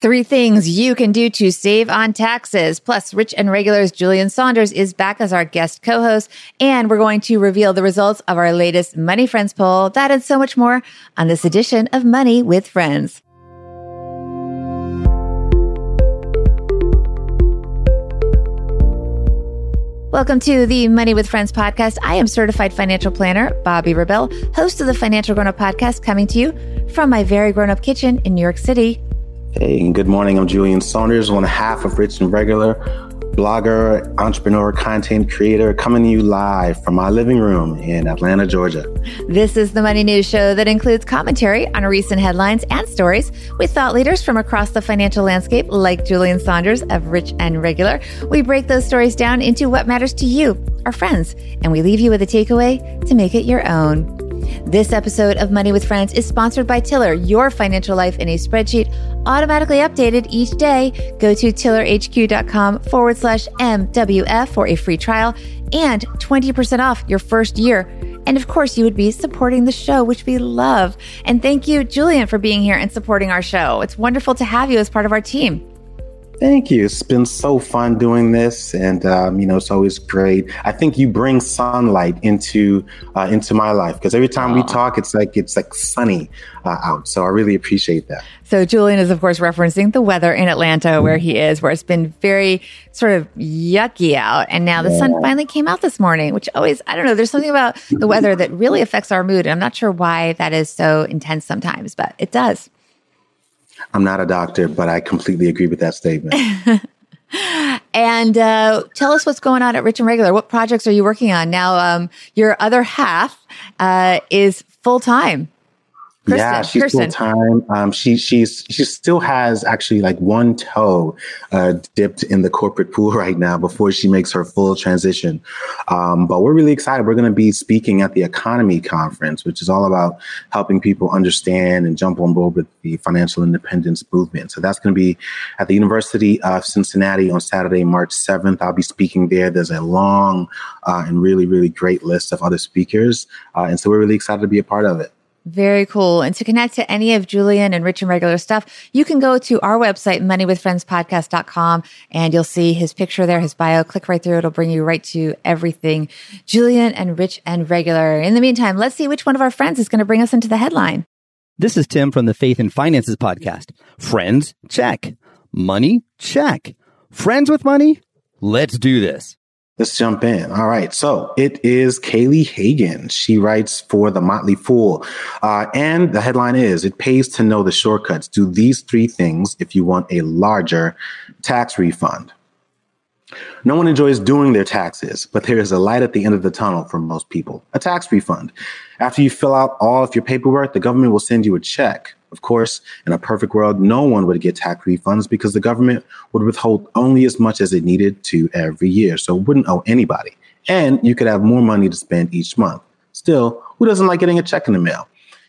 Three things you can do to save on taxes. Plus, Rich and Regular's Julien Saunders is back as our guest co-host, and we're going to reveal the results of our latest Money Friends poll. That and so much more on this edition of Money with Friends. Welcome to the Money with Friends podcast. I am certified financial planner Bobbi Rebell, host of the Financial Grown Up podcast, coming to you from my very grown up kitchen in New York City. Hey, and good morning. I'm Julien Saunders, one half of Rich and Regular, blogger, entrepreneur, content creator, coming to you live from my living room in Atlanta, Georgia. This is the Money News Show that includes commentary on recent headlines and stories with thought leaders from across the financial landscape, like Julien Saunders of Rich and Regular. We break those stories down into what matters to you, our friends, and we leave you with a takeaway to make it your own. This episode of Money with Friends is sponsored by Tiller, your financial life in a spreadsheet, automatically updated each day. Go to tillerhq.com forward slash MWF for a free trial and 20% off your first year. And of course, you would be supporting the show, which we love. And thank you, Julien, for being here and supporting our show. It's wonderful to have you as part of our team. Thank you. It's been so fun doing this, and um, you know it's always great. I think you bring sunlight into uh, into my life because every time Aww. we talk, it's like it's like sunny uh, out. So I really appreciate that. So Julien is of course referencing the weather in Atlanta where he is, where it's been very sort of yucky out, and now the yeah. sun finally came out this morning. Which always I don't know. There's something about the weather that really affects our mood, and I'm not sure why that is so intense sometimes, but it does. I'm not a doctor, but I completely agree with that statement. and uh, tell us what's going on at Rich and Regular. What projects are you working on now? Um, your other half uh, is full time. Yeah, she's full time. Um, she she's she still has actually like one toe uh, dipped in the corporate pool right now before she makes her full transition. Um, but we're really excited. We're going to be speaking at the EconoMe Conference, which is all about helping people understand and jump on board with the financial independence movement. So that's going to be at the University of Cincinnati on Saturday, March seventh. I'll be speaking there. There's a long uh, and really really great list of other speakers, uh, and so we're really excited to be a part of it. Very cool. And to connect to any of Julien and Rich and Regular stuff, you can go to our website, moneywithfriendspodcast.com, and you'll see his picture there, his bio. Click right through. It'll bring you right to everything Julien and Rich and Regular. In the meantime, let's see which one of our friends is going to bring us into the headline. This is Tim from the Faith and Finances podcast. Friends, check. Money, check. Friends with money? Let's do this. Let's jump in. All right. So it is Kailey Hagen. She writes for The Motley Fool. Uh, and the headline is It pays to know the shortcuts. Do these three things if you want a larger tax refund. No one enjoys doing their taxes, but there is a light at the end of the tunnel for most people a tax refund. After you fill out all of your paperwork, the government will send you a check. Of course, in a perfect world, no one would get tax refunds because the government would withhold only as much as it needed to every year. So it wouldn't owe anybody. And you could have more money to spend each month. Still, who doesn't like getting a check in the mail?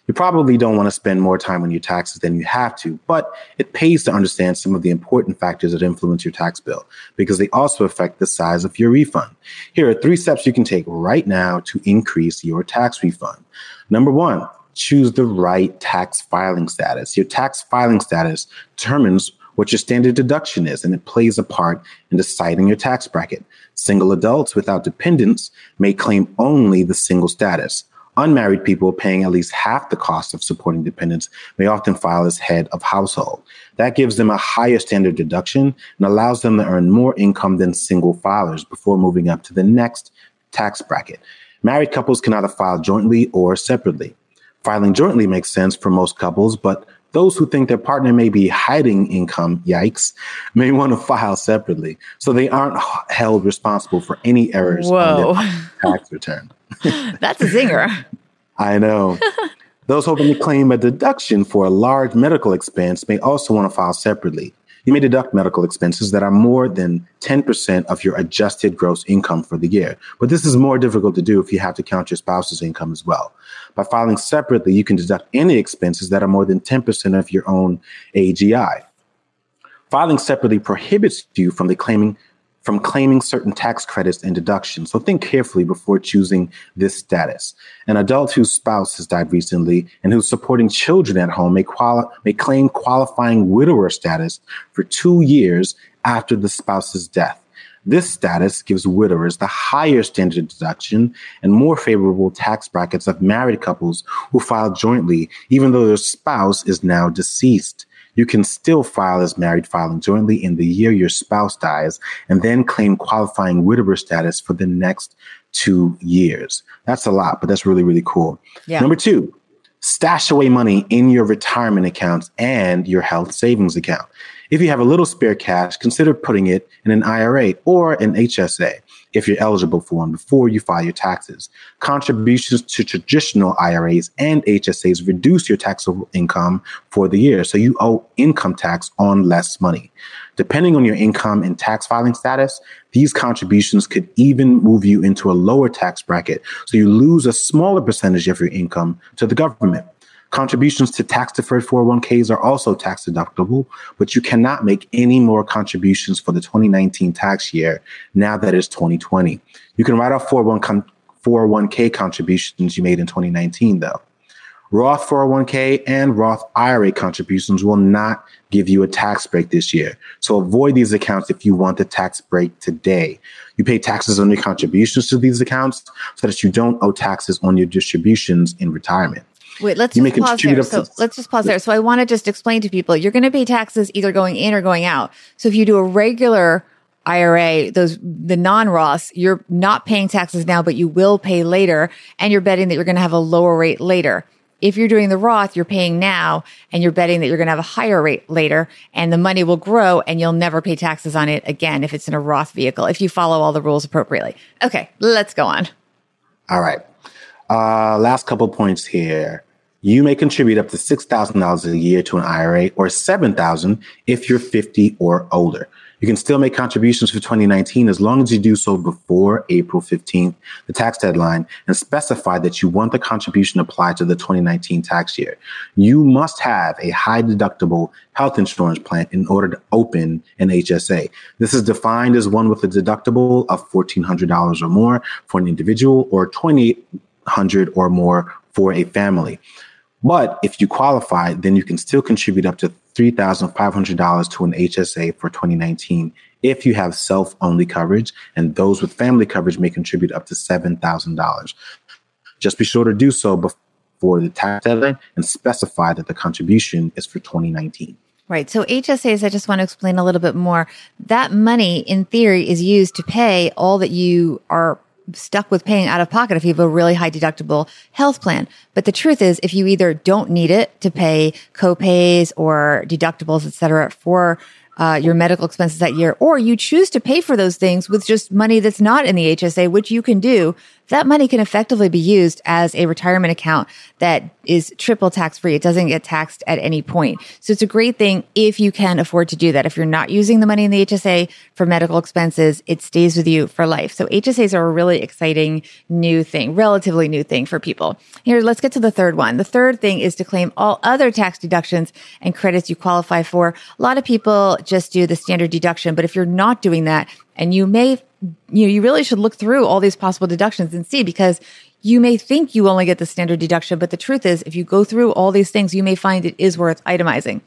You probably don't want to spend more time on your taxes than you have to, but it pays to understand some of the important factors that influence your tax bill because they also affect the size of your refund. Here are three steps you can take right now to increase your tax refund. Number one, choose the right tax filing status. Your tax filing status determines what your standard deduction is, and it plays a part in deciding your tax bracket. Single adults without dependents may claim only the single status. Unmarried people paying at least half the cost of supporting dependents may often file as head of household. That gives them a higher standard deduction and allows them to earn more income than single filers before moving up to the next tax bracket. Married couples can either file jointly or separately. Filing jointly makes sense for most couples, but those who think their partner may be hiding income, yikes, may want to file separately so they aren't held responsible for any errors Whoa. on their tax return. That's a zinger. I know. Those hoping to claim a deduction for a large medical expense may also want to file separately. You may deduct medical expenses that are more than 10% of your adjusted gross income for the year. But this is more difficult to do if you have to count your spouse's income as well. By filing separately, you can deduct any expenses that are more than 10% of your own AGI. Filing separately prohibits you from claiming from claiming certain tax credits and deductions. So think carefully before choosing this status. An adult whose spouse has died recently and who's supporting children at home may, quali- may claim qualifying widower status for two years after the spouse's death. This status gives widowers the higher standard deduction and more favorable tax brackets of married couples who file jointly, even though their spouse is now deceased you can still file as married filing jointly in the year your spouse dies and then claim qualifying widower status for the next two years. That's a lot, but that's really, really cool. Yeah. Number two, stash away money in your retirement accounts and your health savings account. If you have a little spare cash, consider putting it in an IRA or an HSA if you're eligible for one before you file your taxes. Contributions to traditional IRAs and HSAs reduce your taxable income for the year, so you owe income tax on less money. Depending on your income and tax filing status, these contributions could even move you into a lower tax bracket, so you lose a smaller percentage of your income to the government. Contributions to tax deferred 401ks are also tax deductible, but you cannot make any more contributions for the 2019 tax year now that it's 2020. You can write off 401k contributions you made in 2019, though. Roth 401k and Roth IRA contributions will not give you a tax break this year. So avoid these accounts if you want the tax break today. You pay taxes on your contributions to these accounts so that you don't owe taxes on your distributions in retirement. Wait, let's you just pause there. So let's just pause there. So I want to just explain to people, you're going to pay taxes either going in or going out. So if you do a regular IRA, those, the non-Roths, you're not paying taxes now, but you will pay later. And you're betting that you're going to have a lower rate later. If you're doing the Roth, you're paying now and you're betting that you're going to have a higher rate later and the money will grow and you'll never pay taxes on it again if it's in a Roth vehicle, if you follow all the rules appropriately. Okay, let's go on. All right. Uh, last couple points here. You may contribute up to $6,000 a year to an IRA or 7,000 if you're 50 or older. You can still make contributions for 2019 as long as you do so before April 15th, the tax deadline, and specify that you want the contribution applied to the 2019 tax year. You must have a high deductible health insurance plan in order to open an HSA. This is defined as one with a deductible of $1,400 or more for an individual or 2,800 or more for a family. But if you qualify, then you can still contribute up to $3,500 to an HSA for 2019 if you have self only coverage, and those with family coverage may contribute up to $7,000. Just be sure to do so before the tax deadline and specify that the contribution is for 2019. Right. So HSAs, I just want to explain a little bit more. That money, in theory, is used to pay all that you are stuck with paying out of pocket if you have a really high deductible health plan. But the truth is, if you either don't need it to pay copays or deductibles, et cetera, for uh, your medical expenses that year, or you choose to pay for those things with just money that's not in the HSA, which you can do, that money can effectively be used as a retirement account that is triple tax free. It doesn't get taxed at any point. So it's a great thing if you can afford to do that. If you're not using the money in the HSA for medical expenses, it stays with you for life. So HSAs are a really exciting new thing, relatively new thing for people. Here, let's get to the third one. The third thing is to claim all other tax deductions and credits you qualify for. A lot of people just do the standard deduction, but if you're not doing that, and you may you know, you really should look through all these possible deductions and see because you may think you only get the standard deduction, but the truth is, if you go through all these things, you may find it is worth itemizing.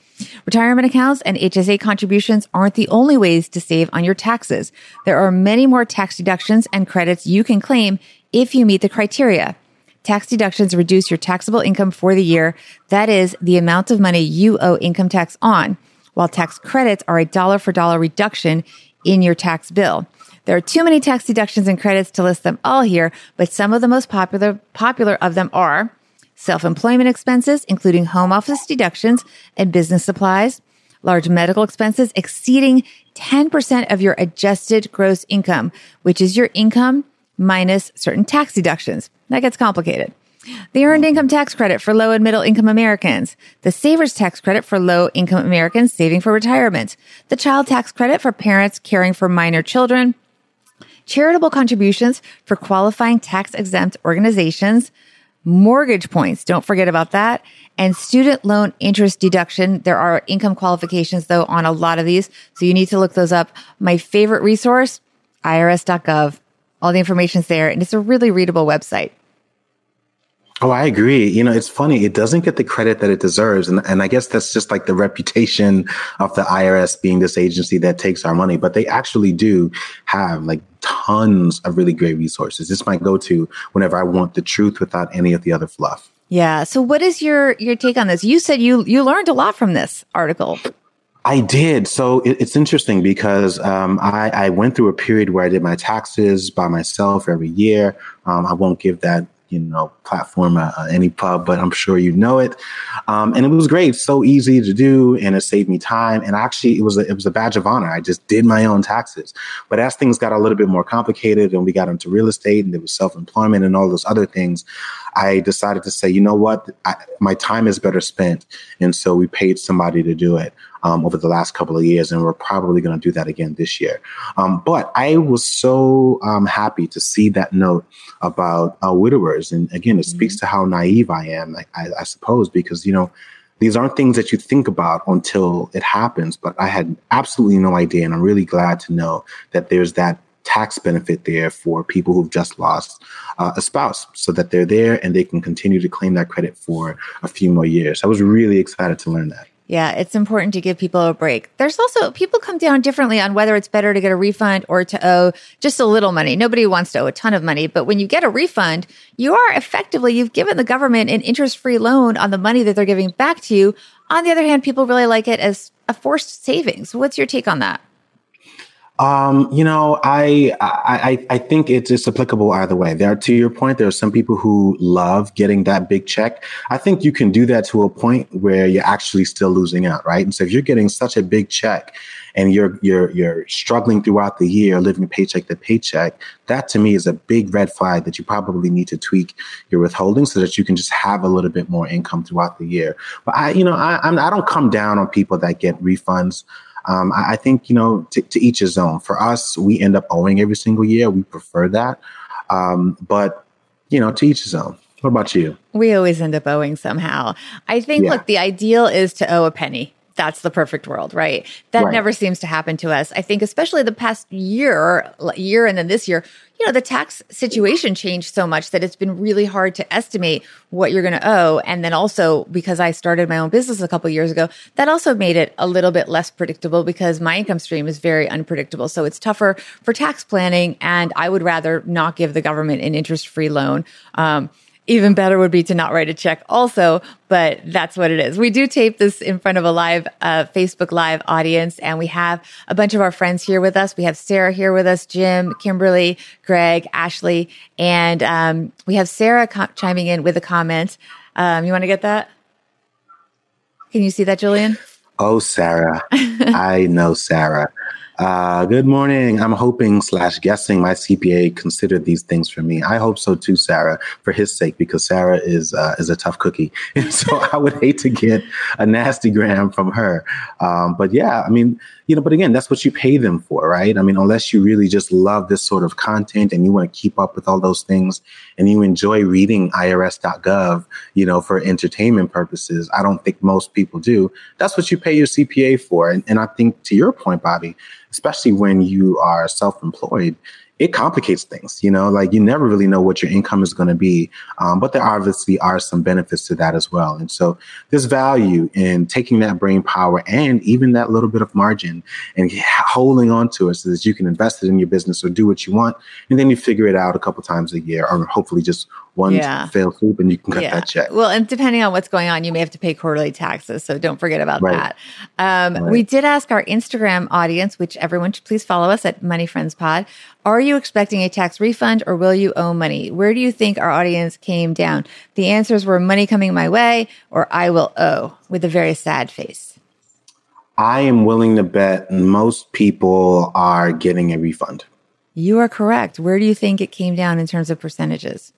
Retirement accounts and HSA contributions aren't the only ways to save on your taxes. There are many more tax deductions and credits you can claim if you meet the criteria. Tax deductions reduce your taxable income for the year. That is the amount of money you owe income tax on, while tax credits are a dollar for dollar reduction in your tax bill. There are too many tax deductions and credits to list them all here, but some of the most popular, popular of them are self-employment expenses, including home office deductions and business supplies, large medical expenses exceeding 10% of your adjusted gross income, which is your income minus certain tax deductions. That gets complicated. The earned income tax credit for low and middle income Americans. The saver's tax credit for low income Americans saving for retirement. The child tax credit for parents caring for minor children charitable contributions for qualifying tax exempt organizations, mortgage points. Don't forget about that. And student loan interest deduction. There are income qualifications though on a lot of these. So you need to look those up. My favorite resource, irs.gov. All the information's there and it's a really readable website. Oh, I agree. You know, it's funny. It doesn't get the credit that it deserves. And, and I guess that's just like the reputation of the IRS being this agency that takes our money, but they actually do have like tons of really great resources. This might go to whenever I want the truth without any of the other fluff. Yeah. So what is your, your take on this? You said you, you learned a lot from this article. I did. So it, it's interesting because um, I, I, went through a period where I did my taxes by myself every year. Um, I won't give that you know platform uh, any pub, but I'm sure you know it. Um, and it was great, so easy to do, and it saved me time. And actually, it was a, it was a badge of honor. I just did my own taxes. But as things got a little bit more complicated, and we got into real estate, and there was self employment and all those other things, I decided to say, you know what, I, my time is better spent, and so we paid somebody to do it um, over the last couple of years, and we're probably going to do that again this year. Um, but I was so um, happy to see that note about uh, widowers, and again, it mm-hmm. speaks to how naive I am, I, I, I suppose, because you know these aren't things that you think about until it happens. But I had absolutely no idea, and I'm really glad to know that there's that tax benefit there for people who've just lost uh, a spouse so that they're there and they can continue to claim that credit for a few more years. I was really excited to learn that. Yeah, it's important to give people a break. There's also people come down differently on whether it's better to get a refund or to owe just a little money. Nobody wants to owe a ton of money, but when you get a refund, you are effectively, you've given the government an interest free loan on the money that they're giving back to you. On the other hand, people really like it as a forced savings. What's your take on that? Um, you know, I, I I think it's, it's applicable either way. There to your point, there are some people who love getting that big check. I think you can do that to a point where you're actually still losing out, right? And so if you're getting such a big check and you're you're you're struggling throughout the year, living paycheck to paycheck, that to me is a big red flag that you probably need to tweak your withholding so that you can just have a little bit more income throughout the year. But I, you know, I I'm, I don't come down on people that get refunds. Um, I, I, think, you know, to, to, each his own. For us, we end up owing every single year. We prefer that. Um, but, you know, to each his own. What about you? We always end up owing somehow. I think, yeah. look, the ideal is to owe a penny that's the perfect world, right? That right. never seems to happen to us. I think, especially the past year, year, and then this year, you know, the tax situation changed so much that it's been really hard to estimate what you're going to owe. And then also because I started my own business a couple years ago, that also made it a little bit less predictable because my income stream is very unpredictable. So it's tougher for tax planning. And I would rather not give the government an interest free loan. Um, even better would be to not write a check also, but that's what it is. We do tape this in front of a live uh, Facebook Live audience, and we have a bunch of our friends here with us. We have Sarah here with us, Jim, Kimberly, Greg, Ashley, and um, we have Sarah co- chiming in with a comment. Um, you want to get that? Can you see that, Julien? Oh, Sarah. I know Sarah. Uh, good morning. I'm hoping slash guessing my CPA considered these things for me. I hope so too, Sarah, for his sake, because Sarah is uh, is a tough cookie, and so I would hate to get a nasty gram from her. Um, but yeah, I mean, you know, but again, that's what you pay them for, right? I mean, unless you really just love this sort of content and you want to keep up with all those things and you enjoy reading irs.gov, you know, for entertainment purposes, I don't think most people do. That's what you pay your CPA for. And, and I think to your point, Bobbi, especially when you are self employed, it complicates things, you know, like you never really know what your income is going to be. Um, but there obviously are some benefits to that as well. And so there's value in taking that brain power and even that little bit of margin and holding on to it so that you can invest it in your business or do what you want. And then you figure it out a couple times a year or hopefully just one yeah. fail swoop and you can cut yeah. that check. Well, and depending on what's going on, you may have to pay quarterly taxes. So don't forget about right. that. Um, right. We did ask our Instagram audience, which everyone should please follow us at Money Friends Pod. Are you expecting a tax refund or will you owe money? Where do you think our audience came down? The answers were money coming my way or I will owe with a very sad face. I am willing to bet most people are getting a refund. You are correct. Where do you think it came down in terms of percentages?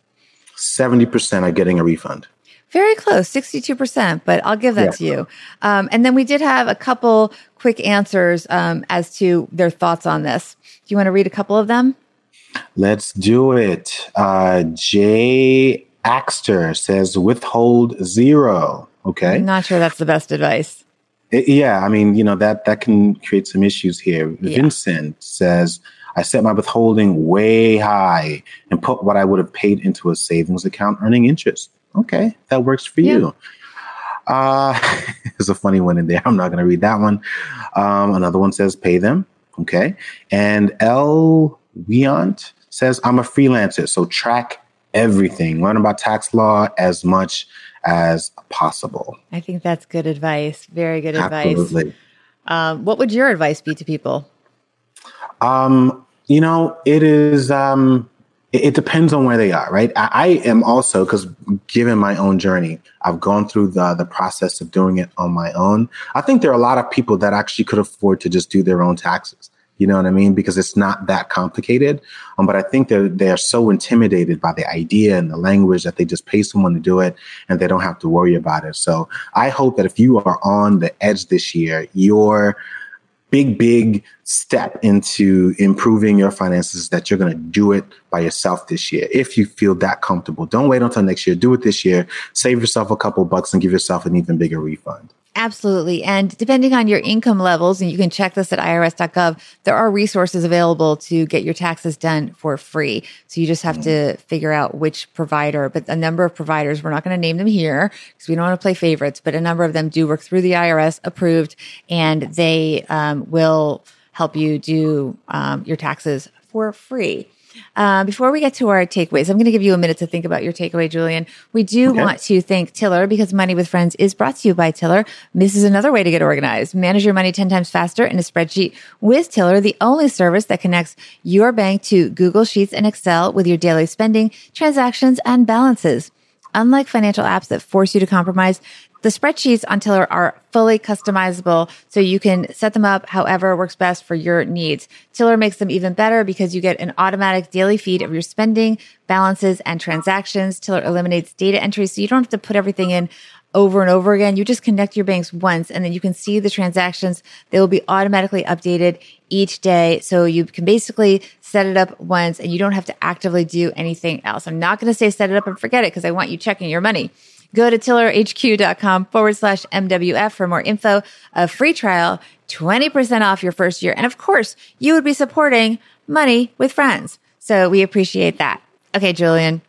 70% are getting a refund. Very close, 62%, but I'll give that yeah. to you. Um, and then we did have a couple quick answers um, as to their thoughts on this. Do you want to read a couple of them? Let's do it. Uh, Jay Axter says withhold zero. Okay. I'm not sure that's the best advice. It- yeah, I mean, you know that that can create some issues here. Yeah. Vincent says, "I set my withholding way high and put what I would have paid into a savings account, earning interest." Okay, that works for Yeah. you. Uh, there's a funny one in there. I'm not going to read that one. Um, another one says, "Pay them." Okay, and L. Weant says, "I'm a freelancer, so track everything. Learn about tax law as much as possible." I think that's good advice. Very good advice. Absolutely. Um, what would your advice be to people? Um, you know, it is. Um, it, depends on where they are, right? I, I am also because given my own journey, I've gone through the the process of doing it on my own. I think there are a lot of people that actually could afford to just do their own taxes. You know what I mean? Because it's not that complicated. Um, but I think they're they're so intimidated by the idea and the language that they just pay someone to do it and they don't have to worry about it. So I hope that if you are on the edge this year, you're big, big step into improving your finances that you're going to do it by yourself this year. If you feel that comfortable, don't wait until next year. Do it this year. Save yourself a couple bucks and give yourself an even bigger refund. Absolutely. And depending on your income levels, and you can check this at irs.gov, there are resources available to get your taxes done for free. So you just have to figure out which provider, but a number of providers, we're not going to name them here because we don't want to play favorites, but a number of them do work through the IRS approved and they um, will help you do um, your taxes for free. Uh, before we get to our takeaways, I'm going to give you a minute to think about your takeaway, Julien. We do Okay. want to thank Tiller because Money with Friends is brought to you by Tiller. This is another way to get organized. Manage your money 10 times faster in a spreadsheet with Tiller, the only service that connects your bank to Google Sheets and Excel with your daily spending, transactions, and balances. Unlike financial apps that force you to compromise, the spreadsheets on Tiller are fully customizable, so you can set them up however works best for your needs. Tiller makes them even better because you get an automatic daily feed of your spending, balances, and transactions. Tiller eliminates data entry, so you don't have to put everything in over and over again. You just connect your banks once and then you can see the transactions. They will be automatically updated each day. So you can basically set it up once and you don't have to actively do anything else. I'm not going to say set it up and forget it because I want you checking your money. Go to tillerhq.com forward slash MWF for more info, a free trial, 20% off your first year. And of course, you would be supporting money with friends. So we appreciate that. Okay, Julien.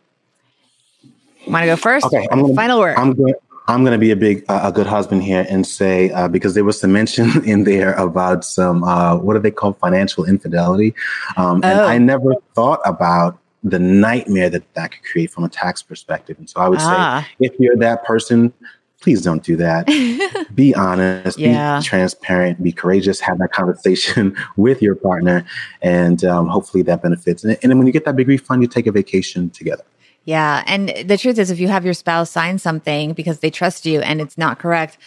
Want to go first? Okay, I'm gonna, Final word. I'm going. I'm going to be a big, uh, a good husband here and say uh, because there was some mention in there about some uh, what do they call financial infidelity, um, and Oh. I never thought about the nightmare that that could create from a tax perspective. And so I would Ah. say, if you're that person, please don't do that. be honest, Yeah. be transparent, be courageous, have that conversation with your partner, and um, hopefully that benefits. And, and then when you get that big refund, you take a vacation together. Yeah. And the truth is, if you have your spouse sign something because they trust you and it's not correct,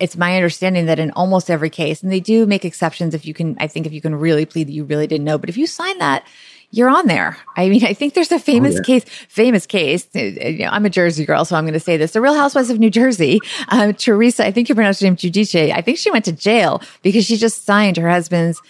it's my understanding that in almost every case, and they do make exceptions if you can, I think if you can really plead that you really didn't know, but if you sign that, you're on there. I mean, I think there's a famous yeah. case, famous case. uh, you know, I'm a Jersey girl, so I'm going to say this. The Real Housewives of New Jersey, um, Teresa, I think you pronounced her name Giudice. I think she went to jail because she just signed her husband's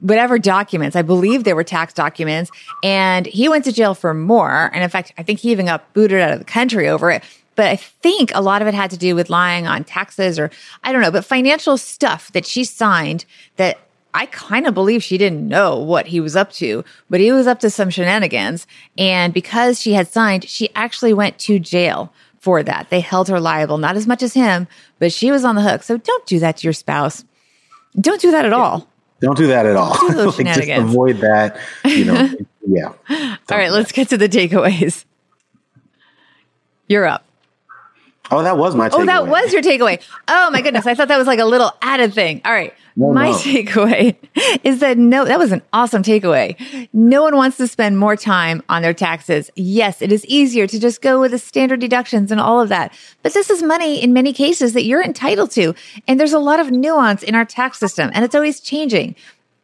whatever documents. I believe they were tax documents and he went to jail for more. And in fact, I think he even got booted out of the country over it. But I think a lot of it had to do with lying on taxes or I don't know, but financial stuff that she signed that I kind of believe she didn't know what he was up to, but he was up to some shenanigans. And because she had signed, she actually went to jail for that. They held her liable, not as much as him, but she was on the hook. So don't do that to your spouse. Don't do that at all. Don't do that at all. like, just avoid that. You know, yeah. All right, let's get to the takeaways. You're up. Oh, that was my. Oh, that was your takeaway. Oh my goodness. I thought that was like a little added thing. All right. No, my no. takeaway is that no, that was an awesome takeaway. No one wants to spend more time on their taxes. Yes, it is easier to just go with the standard deductions and all of that. But this is money in many cases that you're entitled to. And there's a lot of nuance in our tax system and it's always changing.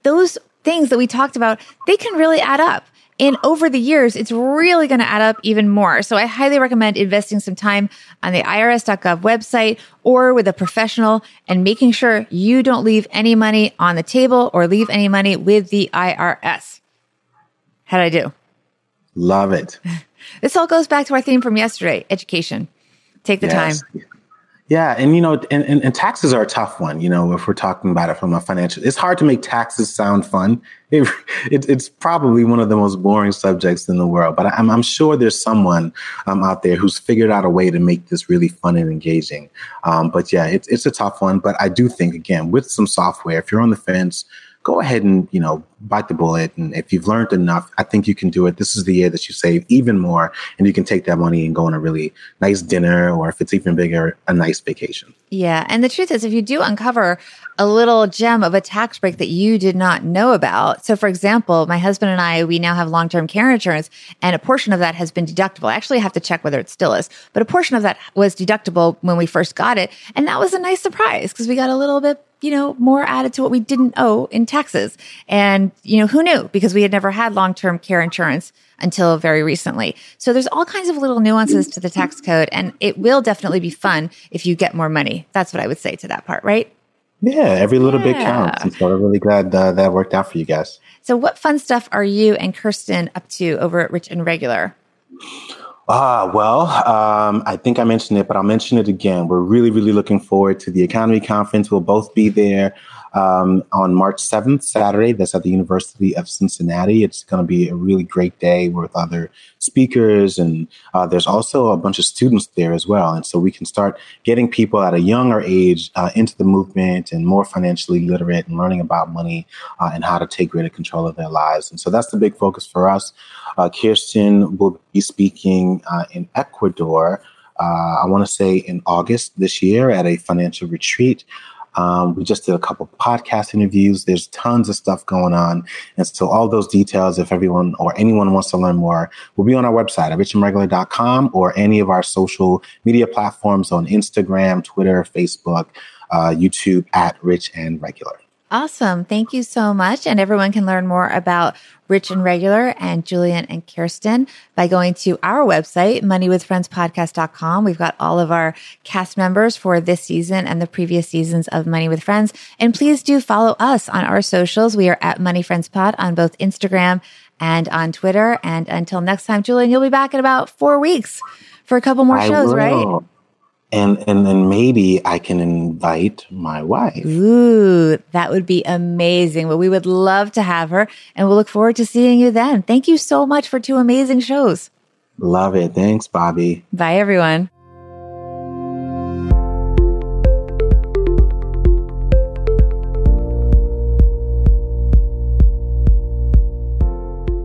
Those things that we talked about, they can really add up. And over the years, it's really going to add up even more. So I highly recommend investing some time on the irs.gov website or with a professional and making sure you don't leave any money on the table or leave any money with the IRS. How'd I do? Love it. This all goes back to our theme from yesterday education. Take the yes. time. Yeah, and you know, and, and, and, taxes are a tough one. You know, if we're talking about it from a financial, it's hard to make taxes sound fun. It, it, it's probably one of the most boring subjects in the world. But I'm, I'm sure there's someone um, out there who's figured out a way to make this really fun and engaging. Um, but yeah, it's it's a tough one. But I do think again, with some software, if you're on the fence, go ahead and you know bite the bullet. And if you've learned enough, I think you can do it. This is the year that you save even more, and you can take that money and go on a really nice dinner, or if it's even bigger, a nice vacation. Yeah, and the truth is, if you do uncover a little gem of a tax break that you did not know about. So, for example, my husband and I, we now have long term care insurance, and a portion of that has been deductible. I actually have to check whether it still is, but a portion of that was deductible when we first got it. And that was a nice surprise because we got a little bit you know, more added to what we didn't owe in taxes. And, you know, who knew? Because we had never had long term care insurance until very recently. So there's all kinds of little nuances to the tax code, and it will definitely be fun if you get more money. That's what I would say to that part, right? Yeah, every little yeah. bit counts. So I'm really glad uh, that worked out for you guys. So, what fun stuff are you and Kiersten up to over at Rich and Regular? Ah, well, um, I think I mentioned it, but I'll mention it again. We're really, really looking forward to the EconoMe Conference. We'll both be there um, on March 7th, Saturday. That's at the University of Cincinnati. It's going to be a really great day with other speakers, and uh, there's also a bunch of students there as well. And so we can start getting people at a younger age uh, into the movement and more financially literate and learning about money uh, and how to take greater control of their lives. And so that's the big focus for us. Uh, Kiersten will be speaking uh, in Ecuador. Uh, I want to say in August this year at a financial retreat. Um, we just did a couple podcast interviews. There's tons of stuff going on. And so all those details, if everyone or anyone wants to learn more, will be on our website at richandregular.com or any of our social media platforms on Instagram, Twitter, Facebook, uh, YouTube at Rich and Regular. Awesome. Thank you so much. And everyone can learn more about Rich and Regular and Julien and Kiersten by going to our website, moneywithfriendspodcast.com. We've got all of our cast members for this season and the previous seasons of Money with Friends. And please do follow us on our socials. We are at Money Friends Pod on both Instagram and on Twitter. And until next time, Julien, you'll be back in about four weeks for a couple more shows, right? And and then maybe I can invite my wife. Ooh, that would be amazing. Well, we would love to have her, and we'll look forward to seeing you then. Thank you so much for two amazing shows. Love it. Thanks, Bobbi. Bye, everyone.